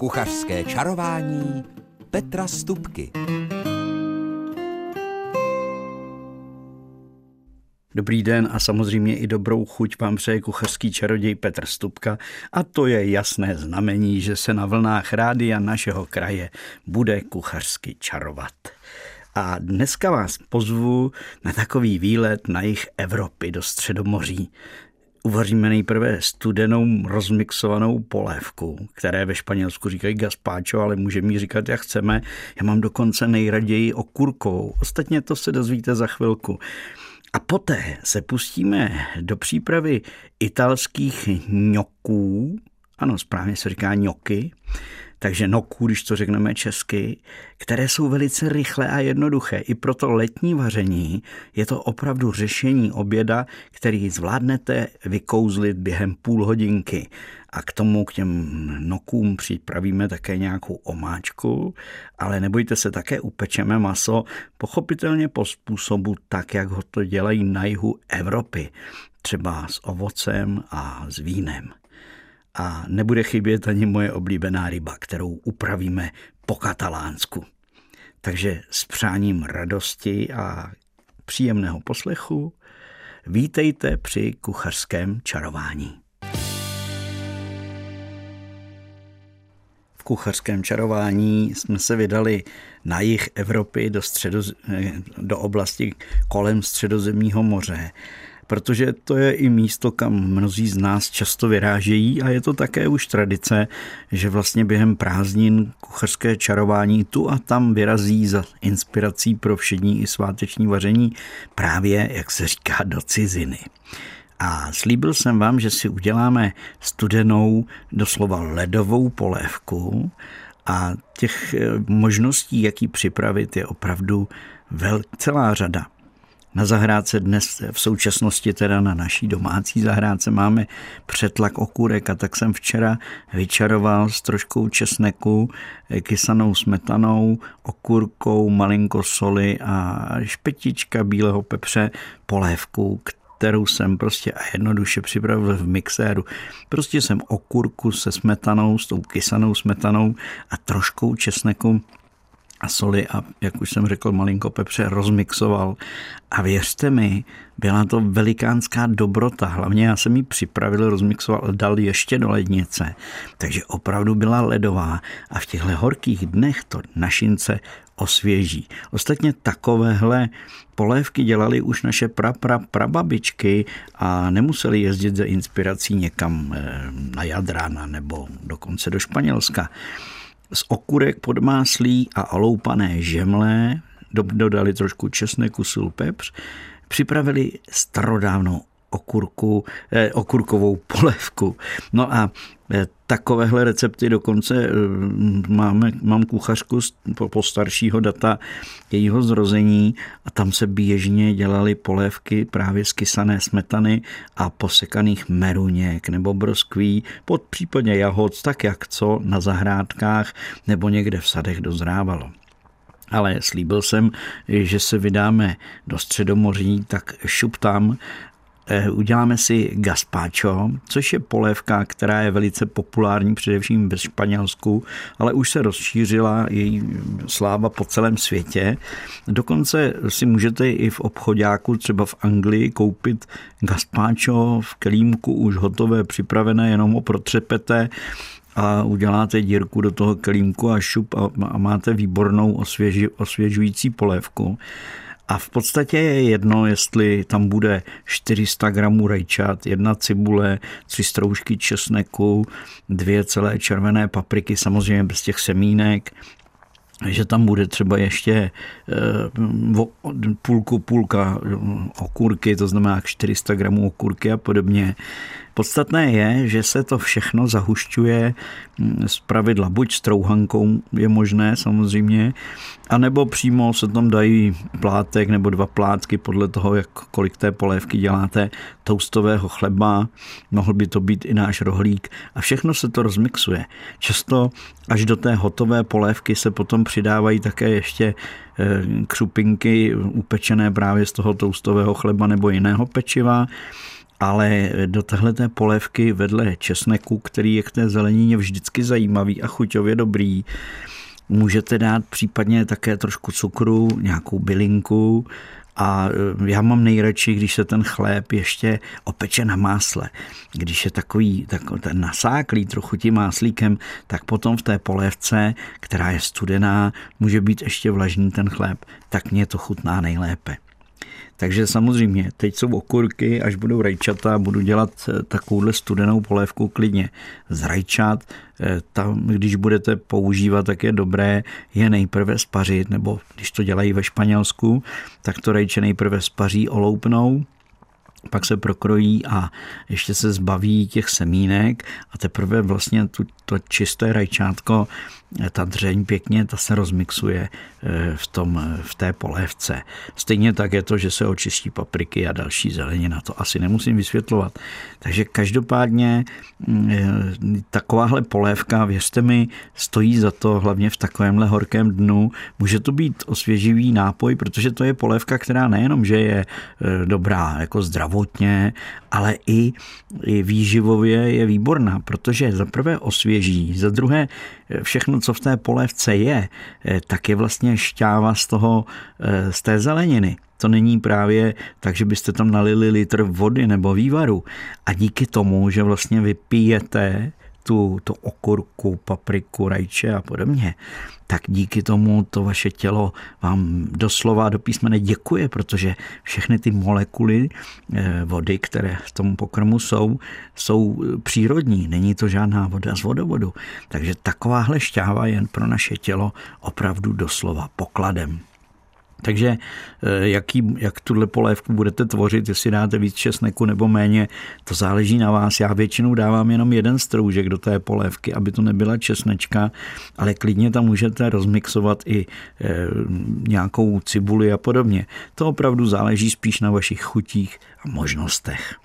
Kuchařské čarování Petra Stupky. Dobrý den a samozřejmě i dobrou chuť vám přeje kuchařský čaroděj Petr Stupka a to je jasné znamení, že se na vlnách rádia našeho kraje bude kuchařsky čarovat. A dneska vás pozvu na takový výlet na jich Evropy do Středomoří. Uvaříme nejprve studenou rozmixovanou polévku, které ve Španělsku říkají gazpacho, ale můžeme ji říkat, jak chceme. Já mám dokonce nejraději okurkou. Ostatně to se dozvíte za chvilku. A poté se pustíme do přípravy italských ňoků, ano, správně se říká ňoky, takže noků, když to řekneme česky, které jsou velice rychlé a jednoduché. I pro to letní vaření je to opravdu řešení oběda, který zvládnete vykouzlit během půl hodinky. A k tomu, k těm nokům připravíme také nějakou omáčku, ale nebojte se, také upečeme maso, pochopitelně po způsobu tak, jak ho to dělají na jihu Evropy, třeba s ovocem a s vínem a nebude chybět ani moje oblíbená ryba, kterou upravíme po katalánsku. Takže s přáním radosti a příjemného poslechu vítejte při kuchařském čarování. V kuchařském čarování jsme se vydali na jih Evropy do, středo, do oblasti kolem středozemního moře protože to je i místo, kam mnozí z nás často vyrážejí a je to také už tradice, že vlastně během prázdnin kuchařské čarování tu a tam vyrazí za inspirací pro všední i sváteční vaření právě, jak se říká, do ciziny. A slíbil jsem vám, že si uděláme studenou, doslova ledovou polévku a těch eh, možností, jak ji připravit, je opravdu vel, celá řada. Na zahrádce dnes v současnosti, teda na naší domácí zahrádce, máme přetlak okurek a tak jsem včera vyčaroval s troškou česneku, kysanou smetanou, okurkou, malinko soli a špetička bílého pepře polévku, kterou jsem prostě a jednoduše připravil v mixéru. Prostě jsem okurku se smetanou, s tou kysanou smetanou a troškou česneku a soli a, jak už jsem řekl, malinko pepře rozmixoval. A věřte mi, byla to velikánská dobrota. Hlavně já jsem ji připravil, rozmixoval, dal ještě do lednice. Takže opravdu byla ledová a v těchto horkých dnech to našince osvěží. Ostatně takovéhle polévky dělali už naše pra, pra, prababičky a nemuseli jezdit za inspirací někam eh, na Jadrana nebo dokonce do Španělska z okurek podmáslí a oloupané žemle, dodali trošku česneku, sůl, pepř, připravili starodávnou okurku, eh, okurkovou polévku. No a eh, takovéhle recepty dokonce eh, máme, mám kuchařku z, po, po staršího data jejího zrození a tam se běžně dělaly polévky právě z kysané smetany a posekaných meruněk nebo broskví, pod případně jahod, tak jak co na zahrádkách nebo někde v sadech dozrávalo ale slíbil jsem, že se vydáme do Středomoří, tak šup tam uděláme si gazpacho, což je polévka, která je velice populární především ve Španělsku, ale už se rozšířila její sláva po celém světě. Dokonce si můžete i v obchodáku, třeba v Anglii, koupit gazpacho v kelímku už hotové, připravené, jenom ho protřepete a uděláte dírku do toho kelímku a šup a, a máte výbornou osvěži, osvěžující polévku. A v podstatě je jedno, jestli tam bude 400 gramů rajčat, jedna cibule, tři stroužky česneku, dvě celé červené papriky, samozřejmě bez těch semínek, že tam bude třeba ještě eh, půlku, půlka okurky, to znamená 400 gramů okurky a podobně. Podstatné je, že se to všechno zahušťuje hm, z pravidla buď s trouhankou je možné samozřejmě, anebo přímo se tam dají plátek nebo dva plátky podle toho, jak kolik té polévky děláte, toustového chleba, mohl by to být i náš rohlík a všechno se to rozmixuje. Často až do té hotové polévky se potom přidávají také ještě eh, křupinky upečené právě z toho toustového chleba nebo jiného pečiva ale do téhle té polévky vedle česneku, který je k té zelenině vždycky zajímavý a chuťově dobrý, můžete dát případně také trošku cukru, nějakou bylinku, a e, já mám nejradši, když se ten chléb ještě opeče na másle. Když je takový, takový ten nasáklý trochu tím máslíkem, tak potom v té polévce, která je studená, může být ještě vlažný ten chléb. Tak mě to chutná nejlépe. Takže samozřejmě, teď jsou okurky, až budou rajčata, budu dělat eh, takovouhle studenou polévku klidně z rajčat. Eh, tam, když budete používat, tak je dobré je nejprve spařit, nebo když to dělají ve Španělsku, tak to rajče nejprve spaří, oloupnou, pak se prokrojí a ještě se zbaví těch semínek a teprve vlastně tu, to čisté rajčátko ta dřeň pěkně, ta se rozmixuje eh, v, tom, v té polévce. Stejně tak je to, že se očistí papriky a další zelenina, to asi nemusím vysvětlovat. Takže každopádně mm, eh, takováhle polévka, věřte mi, stojí za to, hlavně v takovémhle horkém dnu. Může to být osvěživý nápoj, protože to je polévka, která nejenom, že je eh, dobrá jako zdravotně, ale i, i výživově je výborná, protože za prvé osvěží, za druhé všechno, co v té polévce je, eh, tak je vlastně šťáva z toho, eh, z té zeleniny. To není právě tak, že byste tam nalili litr vody nebo vývaru. A díky tomu, že vlastně vypijete tu, tu okurku, papriku, rajče a podobně, tak díky tomu to vaše tělo vám doslova do písmene děkuje, protože všechny ty molekuly eh, vody, které v tom pokrmu jsou, jsou přírodní. Není to žádná voda z vodovodu. Takže takováhle šťáva je pro naše tělo opravdu doslova pokladem. Takže eh, jaký, jak tuhle polévku budete tvořit, jestli dáte víc česneku nebo méně, to záleží na vás. Já většinou dávám jenom jeden stroužek do té polévky, aby to nebyla česnečka, ale klidně tam můžete rozmixovat i e, nějakou cibuli a podobně. To opravdu záleží spíš na vašich chutích a možnostech.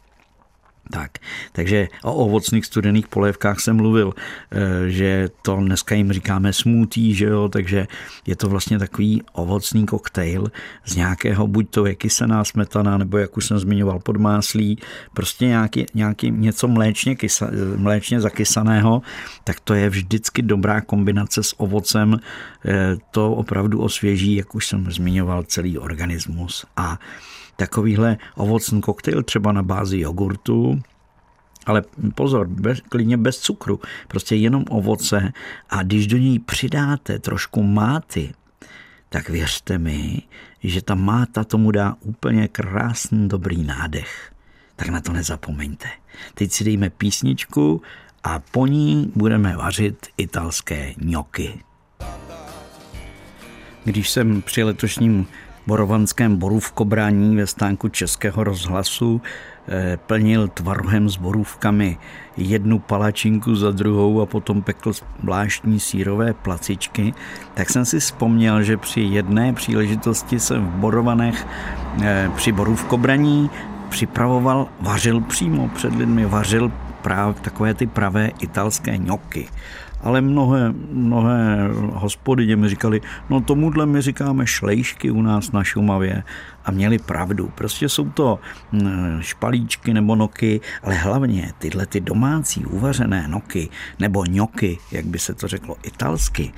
Tak, takže o ovocných studených polévkách jsem mluvil, eh, že to dneska jim říkáme smoothie, že jo, takže je to vlastně takový ovocný koktejl z nějakého, buď to je kysaná smetana, nebo jak už jsem zmiňoval, podmáslí, prostě nějaký, nějaký něco mléčně, kysa, mléčně zakysaného, tak to je vždycky dobrá kombinace s ovocem, eh, to opravdu osvěží, jak už jsem zmiňoval, celý organismus a takovýhle ovocný koktejl třeba na bázi jogurtu, ale pozor, bez, klidně bez cukru, prostě jenom ovoce a když do něj přidáte trošku máty, tak věřte mi, že ta máta tomu dá úplně krásný dobrý nádech. Tak na to nezapomeňte. Teď si dejme písničku a po ní budeme vařit italské ňoky. Když jsem při letošním borovanském borůvkobrání ve stánku Českého rozhlasu eh, plnil tvarohem s borůvkami jednu palačinku za druhou a potom pekl zvláštní sírové placičky, tak jsem si vzpomněl, že při jedné příležitosti jsem v Borovanech eh, při borůvkobraní připravoval, vařil přímo před lidmi, vařil právě takové ty pravé italské ňoky ale mnohé, mnohé hospody mi říkali, no tomuhle my říkáme šlejšky u nás na Šumavě a měli pravdu. Prostě jsou to mm, špalíčky nebo noky, ale hlavně tyhle ty domácí uvařené noky nebo ňoky, jak by se to řeklo italsky,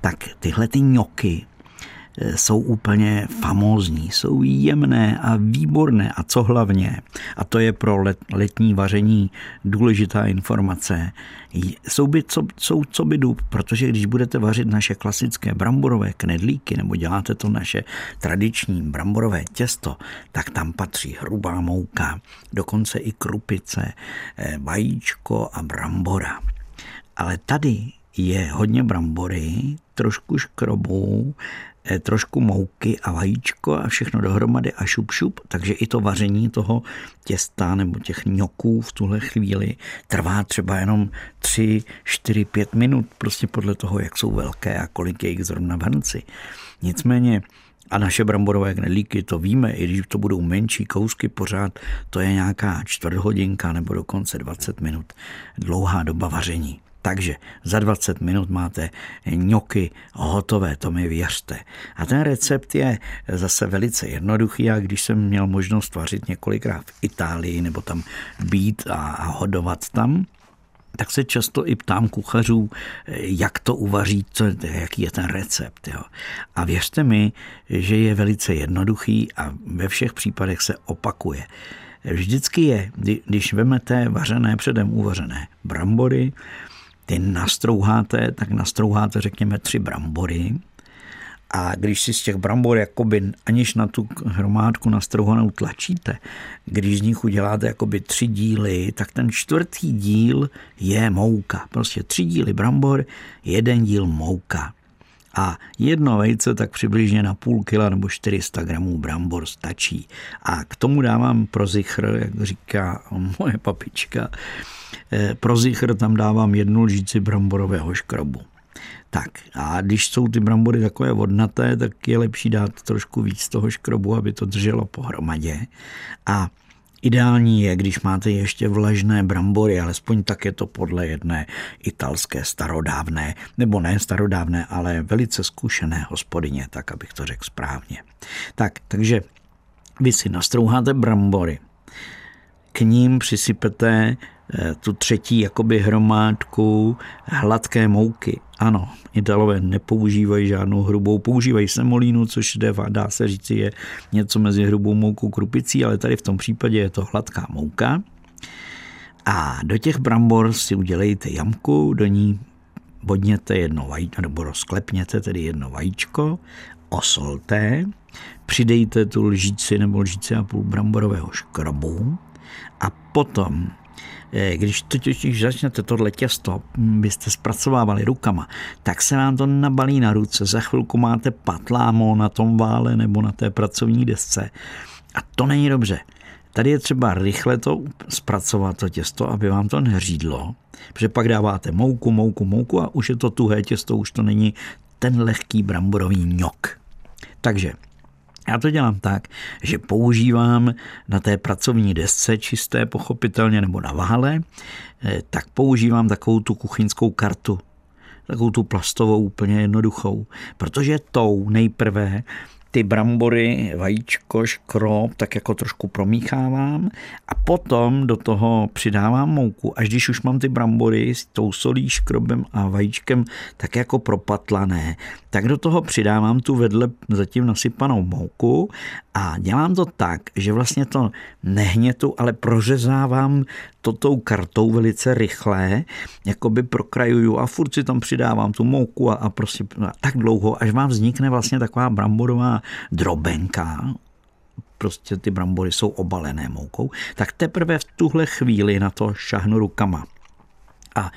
tak tyhle ty ňoky jsou úplně famózní, jsou jemné a výborné a co hlavně, a to je pro let, letní vaření důležitá informace, jsou, by, co, jsou co by dup, protože když budete vařit naše klasické bramborové knedlíky nebo děláte to naše tradiční bramborové těsto, tak tam patří hrubá mouka, dokonce i krupice, eh, vajíčko a brambora. Ale tady je hodně brambory, trošku škrobu, Eh, trošku mouky a vajíčko a všechno dohromady a šup šup, takže i to vaření toho těsta nebo těch ňoků v tuhle chvíli trvá třeba jenom 3, 4, 5 minut, prostě podle toho, jak jsou velké a kolik je jich zrovna v hrnci. Nicméně a naše bramborové knedlíky, to víme, i když to budou menší kousky pořád, to je nějaká čtvrt hodinka nebo dokonce 20 minut. Dlouhá doba vaření. Takže za 20 minut máte ňoky hotové, to mi věřte. A ten recept je zase velice jednoduchý a když jsem měl možnost vařit několikrát v Itálii nebo tam být a hodovat tam, tak se často i ptám kuchařů, jak to uvaří, co, jaký je ten recept. Jo. A věřte mi, že je velice jednoduchý a ve všech případech se opakuje. Vždycky je, když vemete vařené, předem uvařené brambory, ty nastrouháte, tak nastrouháte řekněme tři brambory, a když si z těch brambor jakoby, aniž na tu hromádku nastrouhanou tlačíte, když z nich uděláte jakoby tři díly, tak ten čtvrtý díl je mouka. Prostě tři díly brambor, jeden díl mouka. A jedno vejce tak přibližně na půl kila nebo 400 gramů brambor stačí. A k tomu dávám prozichr, jak říká moje papička, eh, prozichr tam dávám jednu lžíci bramborového škrobu. Tak a když jsou ty brambory takové vodnaté, tak je lepší dát trošku víc toho škrobu, aby to drželo pohromadě. A Ideální je, když máte ještě vlažné brambory, alespoň tak je to podle jedné italské starodávné, nebo ne starodávné, ale velice zkušené hospodyně, tak abych to řekl správně. Tak, takže vy si nastrouháte brambory, k ním přisypete Eh, tu třetí jakoby hromádku hladké mouky. Ano, Italové nepoužívají žádnou hrubou, používají semolínu, což dá se říci je něco mezi hrubou moukou krupicí, ale tady v tom případě je to hladká mouka. A do těch brambor si udělejte jamku, do ní bodněte jedno vajíčko, nebo rozklepněte tedy jedno vajíčko, osolte, přidejte tu lžíci nebo lžíci a půl bramborového škrobu a potom Eh, když totiž začnete tohle těsto, hm, byste zpracovávali rukama, tak se vám to nabalí na ruce. Za chvilku máte patlámo na tom vále nebo na té pracovní desce. A to není dobře. Tady je třeba rychle to zpracovat, to těsto, aby vám to neřídlo, protože pak dáváte mouku, mouku, mouku a už je to tuhé těsto, už to není ten lehký bramborový ňok. Takže já to dělám tak, že používám na té pracovní desce čisté pochopitelně nebo na vále, eh, tak používám takovou tu kuchyňskou kartu, takovou tu plastovou úplně jednoduchou, protože tou nejprve ty brambory, vajíčko, škrob, tak jako trošku promíchávám a potom do toho přidávám mouku. Až když už mám ty brambory s tou solí, škrobem a vajíčkem tak jako propatlané, tak do toho přidávám tu vedle zatím nasypanou mouku a dělám to tak, že vlastně to nehnětu, ale prořezávám to tou kartou velice rychle, jakoby prokrajuju a furt si tam přidávám tu mouku a, a prostě tak dlouho, až vám vznikne vlastně taková bramborová drobenka, prostě ty brambory jsou obalené moukou, tak teprve v tuhle chvíli na to šahnu rukama. A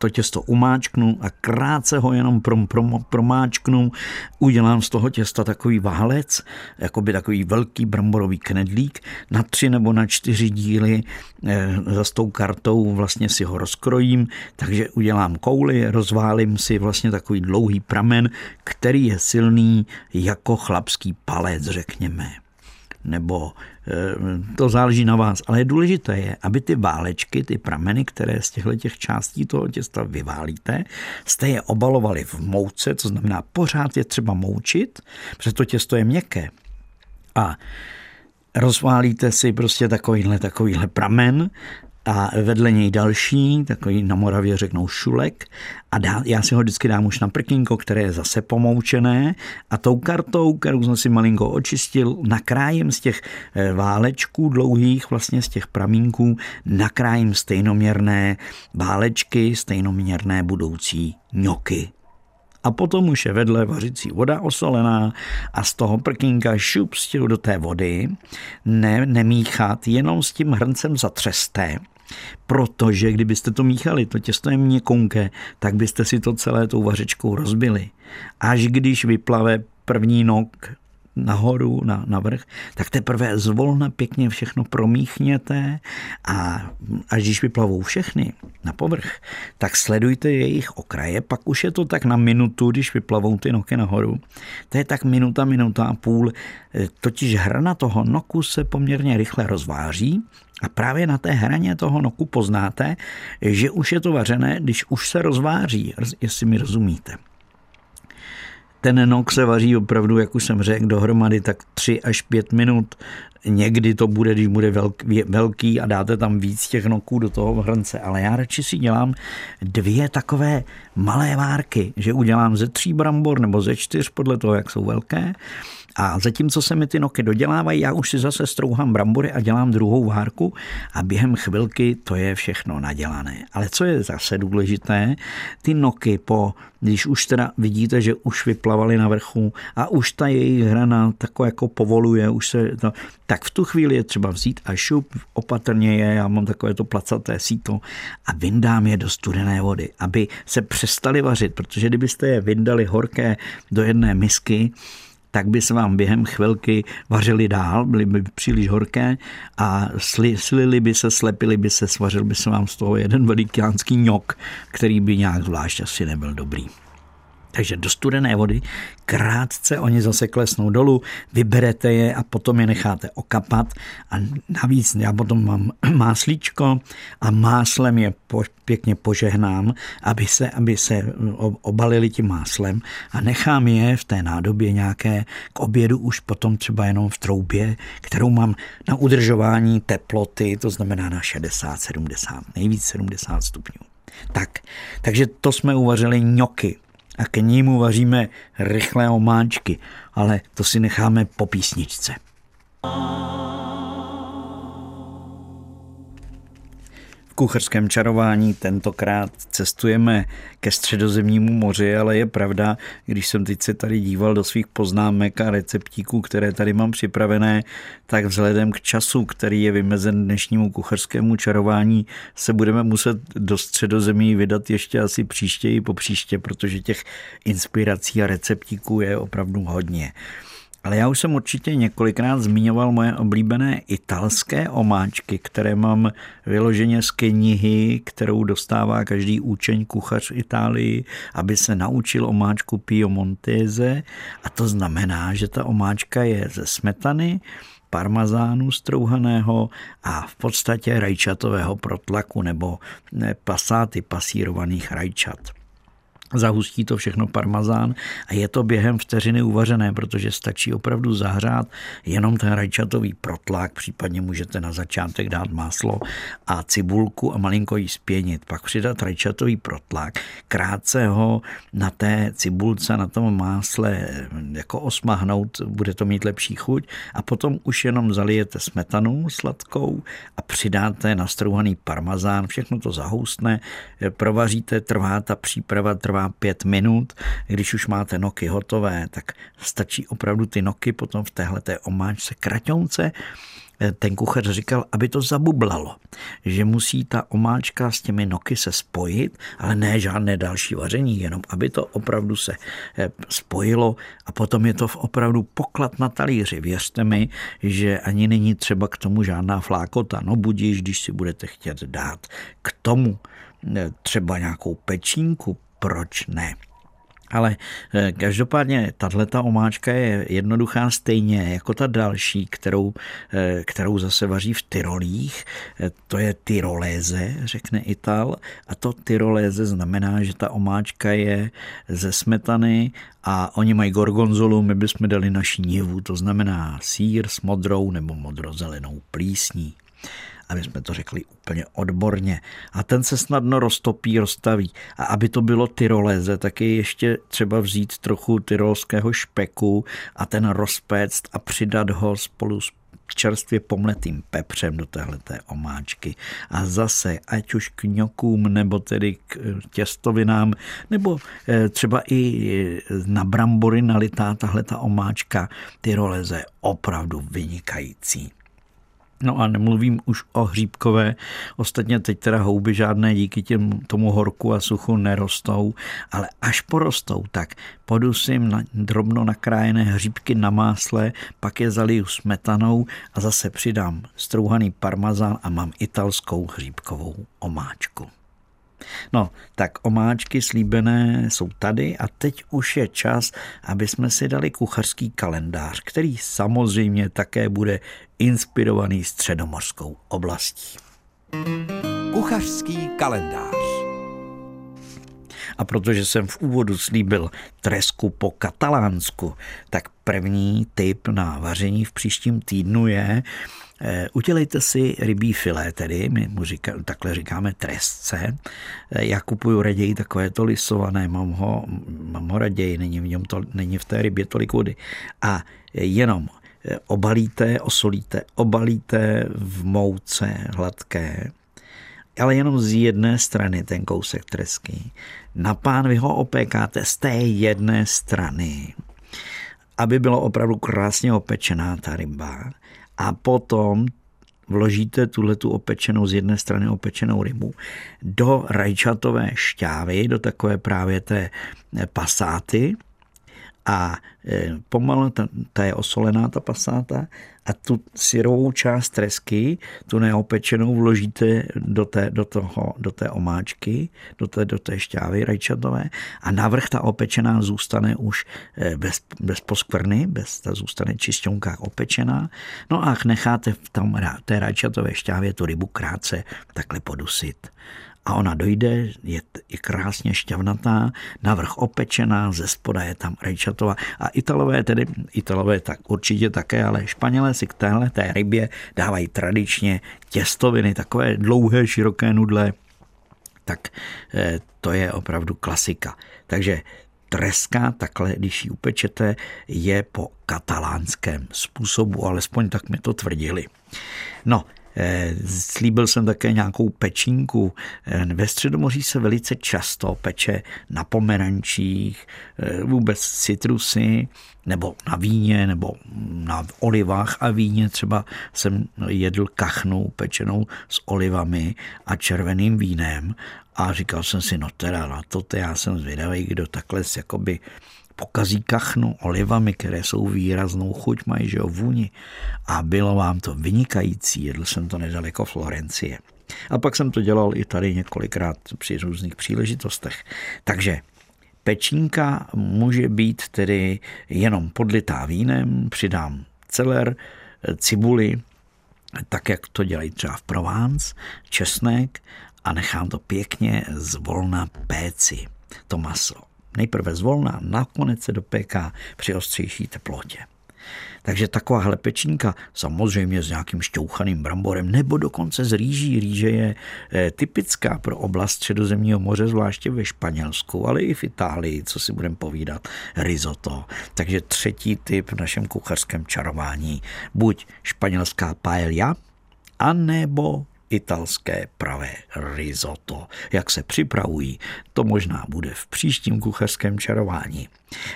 to těsto umáčknu a krátce ho jenom prom, prom, promáčknu, udělám z toho těsta takový válec, jako by takový velký bramborový knedlík, na tři nebo na čtyři díly eh, za tou kartou vlastně si ho rozkrojím, takže udělám kouli, rozválím si vlastně takový dlouhý pramen, který je silný jako chlapský palec, řekněme nebo eh, to záleží na vás, ale důležité je, aby ty válečky, ty prameny, které z těchto těch částí toho těsta vyválíte, jste je obalovali v mouce, to znamená pořád je třeba moučit, protože to těsto je měkké. A rozválíte si prostě takovýhle, takovýhle pramen a vedle něj další, takový na Moravě řeknou šulek. A dá, já si ho vždycky dám už na prkínko, které je zase pomoučené. A tou kartou, kterou jsem si malinko očistil, nakrájím z těch eh, válečků dlouhých, vlastně z těch pramínků, nakrájím stejnoměrné válečky, stejnoměrné budoucí ňoky. A potom už je vedle vařící voda osolená a z toho prkínka šup do té vody, ne, nemíchat, jenom s tím hrncem zatřesté, protože kdybyste to míchali, to těsto je měkonké, tak byste si to celé tou vařečkou rozbili. Až když vyplave první nok nahoru, na, na vrch, tak teprve zvolna pěkně všechno promíchněte a až když vyplavou všechny na povrch, tak sledujte jejich okraje, pak už je to tak na minutu, když vyplavou ty noky nahoru. To je tak minuta, minuta a půl, totiž hrana toho noku se poměrně rychle rozváří a právě na té hraně toho noku poznáte, že už je to vařené, když už se rozváří, jestli mi rozumíte. Ten nok se vaří opravdu, jak už jsem řekl, dohromady tak 3 až 5 minut. Někdy to bude, když bude velký a dáte tam víc těch noků do toho hrnce. Ale já radši si dělám dvě takové malé várky, že udělám ze tří brambor nebo ze čtyř, podle toho, jak jsou velké a zatímco se mi ty noky dodělávají, já už si zase strouhám brambory a dělám druhou várku a během chvilky to je všechno nadělané. Ale co je zase důležité, ty noky po, když už teda vidíte, že už vyplavaly na vrchu a už ta jejich hrana tako jako povoluje, už se to, tak v tu chvíli je třeba vzít a šup, opatrně je, já mám takové to placaté síto a vyndám je do studené vody, aby se přestali vařit, protože kdybyste je vyndali horké do jedné misky, tak by se vám během chvilky vařili dál, byly by příliš horké a sli, slili by se, slepili by se, svařil by se vám z toho jeden velikánský ňok, který by nějak zvlášť asi nebyl dobrý. Takže do studené vody krátce oni zase klesnou dolů, vyberete je a potom je necháte okapat. A navíc já potom mám máslíčko a máslem je po, pěkně požehnám, aby se, aby se obalili tím máslem. A nechám je v té nádobě nějaké k obědu už potom třeba jenom v troubě, kterou mám na udržování teploty, to znamená na 60-70, nejvíc 70 stupňů. Tak, takže to jsme uvařili ňoky a k ním vaříme rychlé omáčky, ale to si necháme po písničce. Kuchařském čarování tentokrát cestujeme ke středozemnímu moři, ale je pravda, když jsem teď se tady díval do svých poznámek a receptíků, které tady mám připravené, tak vzhledem k času, který je vymezen dnešnímu kuchařskému čarování, se budeme muset do středozemí vydat ještě asi příště i po příště, protože těch inspirací a receptíků je opravdu hodně. Ale já už jsem určitě několikrát zmiňoval moje oblíbené italské omáčky, které mám vyloženě z knihy, kterou dostává každý účeň kuchař v Itálii, aby se naučil omáčku Piemontese. A to znamená, že ta omáčka je ze smetany, parmazánu strouhaného a v podstatě rajčatového protlaku nebo pasáty pasírovaných rajčat zahustí to všechno parmazán a je to během vteřiny uvařené, protože stačí opravdu zahřát jenom ten rajčatový protlak, případně můžete na začátek dát máslo a cibulku a malinko jí spěnit, pak přidat rajčatový protlak, krátce ho na té cibulce, na tom másle jako osmahnout, bude to mít lepší chuť a potom už jenom zalijete smetanu sladkou a přidáte nastrouhaný parmazán, všechno to zahoustne, provaříte, trvá ta příprava, trvá trvá pět minut. Když už máte noky hotové, tak stačí opravdu ty noky potom v téhle omáčce kraťonce ten kuchař říkal, aby to zabublalo, že musí ta omáčka s těmi noky se spojit, ale ne žádné další vaření, jenom aby to opravdu se eh, spojilo a potom je to v opravdu poklad na talíři. Věřte mi, že ani není třeba k tomu žádná flákota. No budíš, když si budete chtět dát k tomu eh, třeba nějakou pečínku, proč ne? Ale eh, každopádně tato omáčka je jednoduchá stejně jako ta další, kterou, eh, kterou zase vaří v Tyrolích. Eh, to je tyroléze, řekne Ital. A to tyroléze znamená, že ta omáčka je ze smetany a oni mají gorgonzolu, my bychom dali naši nivu, to znamená sír s modrou nebo modrozelenou plísní aby jsme to řekli úplně odborně. A ten se snadno roztopí, rozstaví. A aby to bylo tyroléze, tak je ještě třeba vzít trochu tyrolského špeku a ten rozpéct a přidat ho spolu s čerstvě pomletým pepřem do téhleté omáčky. A zase, ať už k ňokům, nebo tedy k těstovinám, nebo eh, třeba i na brambory nalitá tahle ta omáčka tyroleze opravdu vynikající. No a nemluvím už o hříbkové. Ostatně teď teda houby žádné díky těm, tomu horku a suchu nerostou, ale až porostou, tak podusím na drobno nakrájené hříbky na másle, pak je zaliju smetanou a zase přidám strouhaný parmazán a mám italskou hříbkovou omáčku. No, tak omáčky slíbené jsou tady a teď už je čas, aby jsme si dali kuchařský kalendář, který samozřejmě také bude inspirovaný středomorskou oblastí. Kuchařský kalendář. A protože jsem v úvodu slíbil tresku po katalánsku, tak první tip na vaření v příštím týdnu je udělejte si rybí filé, tedy my mu říká, takhle říkáme trestce. Eh, já kupuju raději takové to lisované, mám ho, mám ho raději, není v, něm to, není v té rybě tolik vody. A jenom eh, obalíte, osolíte, obalíte v mouce hladké, ale jenom z jedné strany ten kousek tresky. Na pánvi ho opékáte z té jedné strany, aby bylo opravdu krásně opečená ta ryba a potom vložíte tuhle tu opečenou z jedné strany opečenou rybu do rajčatové šťávy, do takové právě té pasáty a e, pomalu, ta, ta je osolená ta pasáta a tu syrovou část tresky, tu neopečenou, vložíte do té, do toho, do té omáčky, do té, do té šťávy rajčatové a navrch ta opečená zůstane už e, bez, bez poskvrny, bez, ta zůstane čistionká opečená. No a necháte v tom, té rajčatové šťávě tu rybu krátce takhle podusit a ona dojde, je, je krásně šťavnatá, navrch opečená, ze spoda je tam rajčatová a Italové tedy, Italové tak určitě také, ale Španělé si k téhle té rybě dávají tradičně těstoviny, takové dlouhé, široké nudle, tak eh, to je opravdu klasika. Takže treska, takhle, když ji upečete, je po katalánském způsobu, alespoň tak mi to tvrdili. No, slíbil jsem také nějakou pečínku. Eh, ve Středomoří se velice často peče na pomerančích, eh, vůbec citrusy, nebo na víně, nebo na olivách a víně. Třeba jsem jedl kachnu pečenou s olivami a červeným vínem a říkal jsem si, no teda na to, já jsem zvědavý, kdo takhle jakoby pokazí kachnu olivami, které jsou výraznou chuť, mají že vůni. A bylo vám to vynikající, jedl jsem to nedaleko Florencie. A pak jsem to dělal i tady několikrát při různých příležitostech. Takže pečínka může být tedy jenom podlitá vínem, přidám celer, cibuli, tak jak to dělají třeba v Provence, česnek a nechám to pěkně zvolna péci, to maso nejprve zvolna, nakonec se dopéká při ostřejší teplotě. Takže takováhle pečínka, samozřejmě s nějakým šťouchaným bramborem nebo dokonce z rýží. Rýže je eh, typická pro oblast Středozemního moře, zvláště ve Španělsku, ale i v Itálii, co si budeme povídat, risotto. Takže třetí typ v našem kuchařském čarování, buď španělská paella, anebo italské pravé risotto. Jak se připravují, to možná bude v příštím kuchařském čarování.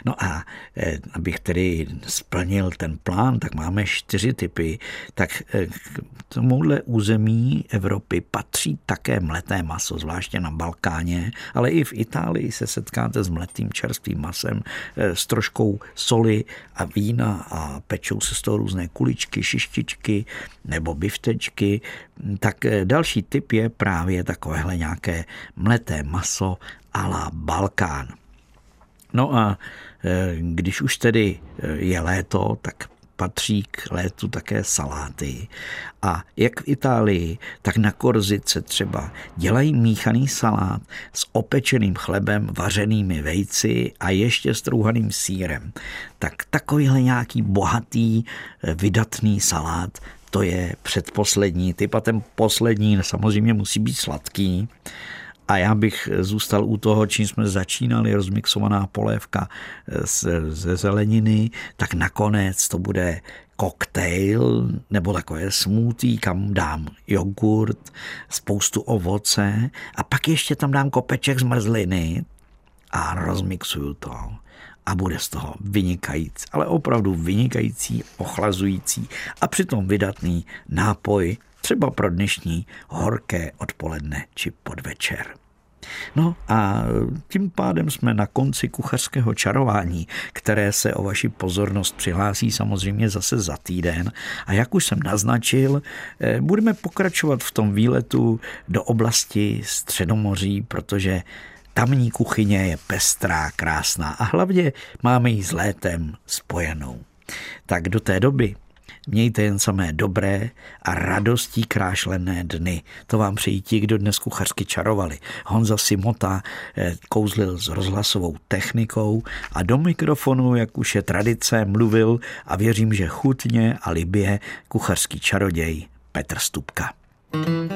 No a eh, abych tedy splnil ten plán, tak máme čtyři typy. Tak eh, k tomuhle území Evropy patří také mleté maso, zvláště na Balkáně, ale i v Itálii se setkáte s mletým čerstvým masem eh, s troškou soli a vína a pečou se z toho různé kuličky, šištičky nebo biftečky. Tak další typ je právě takovéhle nějaké mleté maso a la Balkán. No a e, když už tedy e, je léto, tak patří k létu také saláty. A jak v Itálii, tak na Korzice třeba dělají míchaný salát s opečeným chlebem, vařenými vejci a ještě strouhaným sírem. Tak takovýhle nějaký bohatý, vydatný salát, to je předposlední typ a ten poslední samozřejmě musí být sladký. A já bych zůstal u toho, čím jsme začínali, rozmixovaná polévka ze zeleniny, tak nakonec to bude koktejl nebo takové smoothie, kam dám jogurt, spoustu ovoce a pak ještě tam dám kopeček zmrzliny a rozmixuju to. A bude z toho vynikající, ale opravdu vynikající, ochlazující a přitom vydatný nápoj třeba pro dnešní horké odpoledne či podvečer. No a tím pádem jsme na konci kuchařského čarování, které se o vaši pozornost přihlásí samozřejmě zase za týden. A jak už jsem naznačil, eh, budeme pokračovat v tom výletu do oblasti Středomoří, protože tamní kuchyně je pestrá, krásná a hlavně máme ji s létem spojenou. Tak do té doby Mějte jen samé dobré a radostí krášlené dny. To vám přejí ti, kdo dnes kuchařky čarovali. Honza Simota eh, kouzlil s rozhlasovou technikou a do mikrofonu, jak už je tradice, mluvil a věřím, že chutně a libě kuchařský čaroděj Petr Stupka. you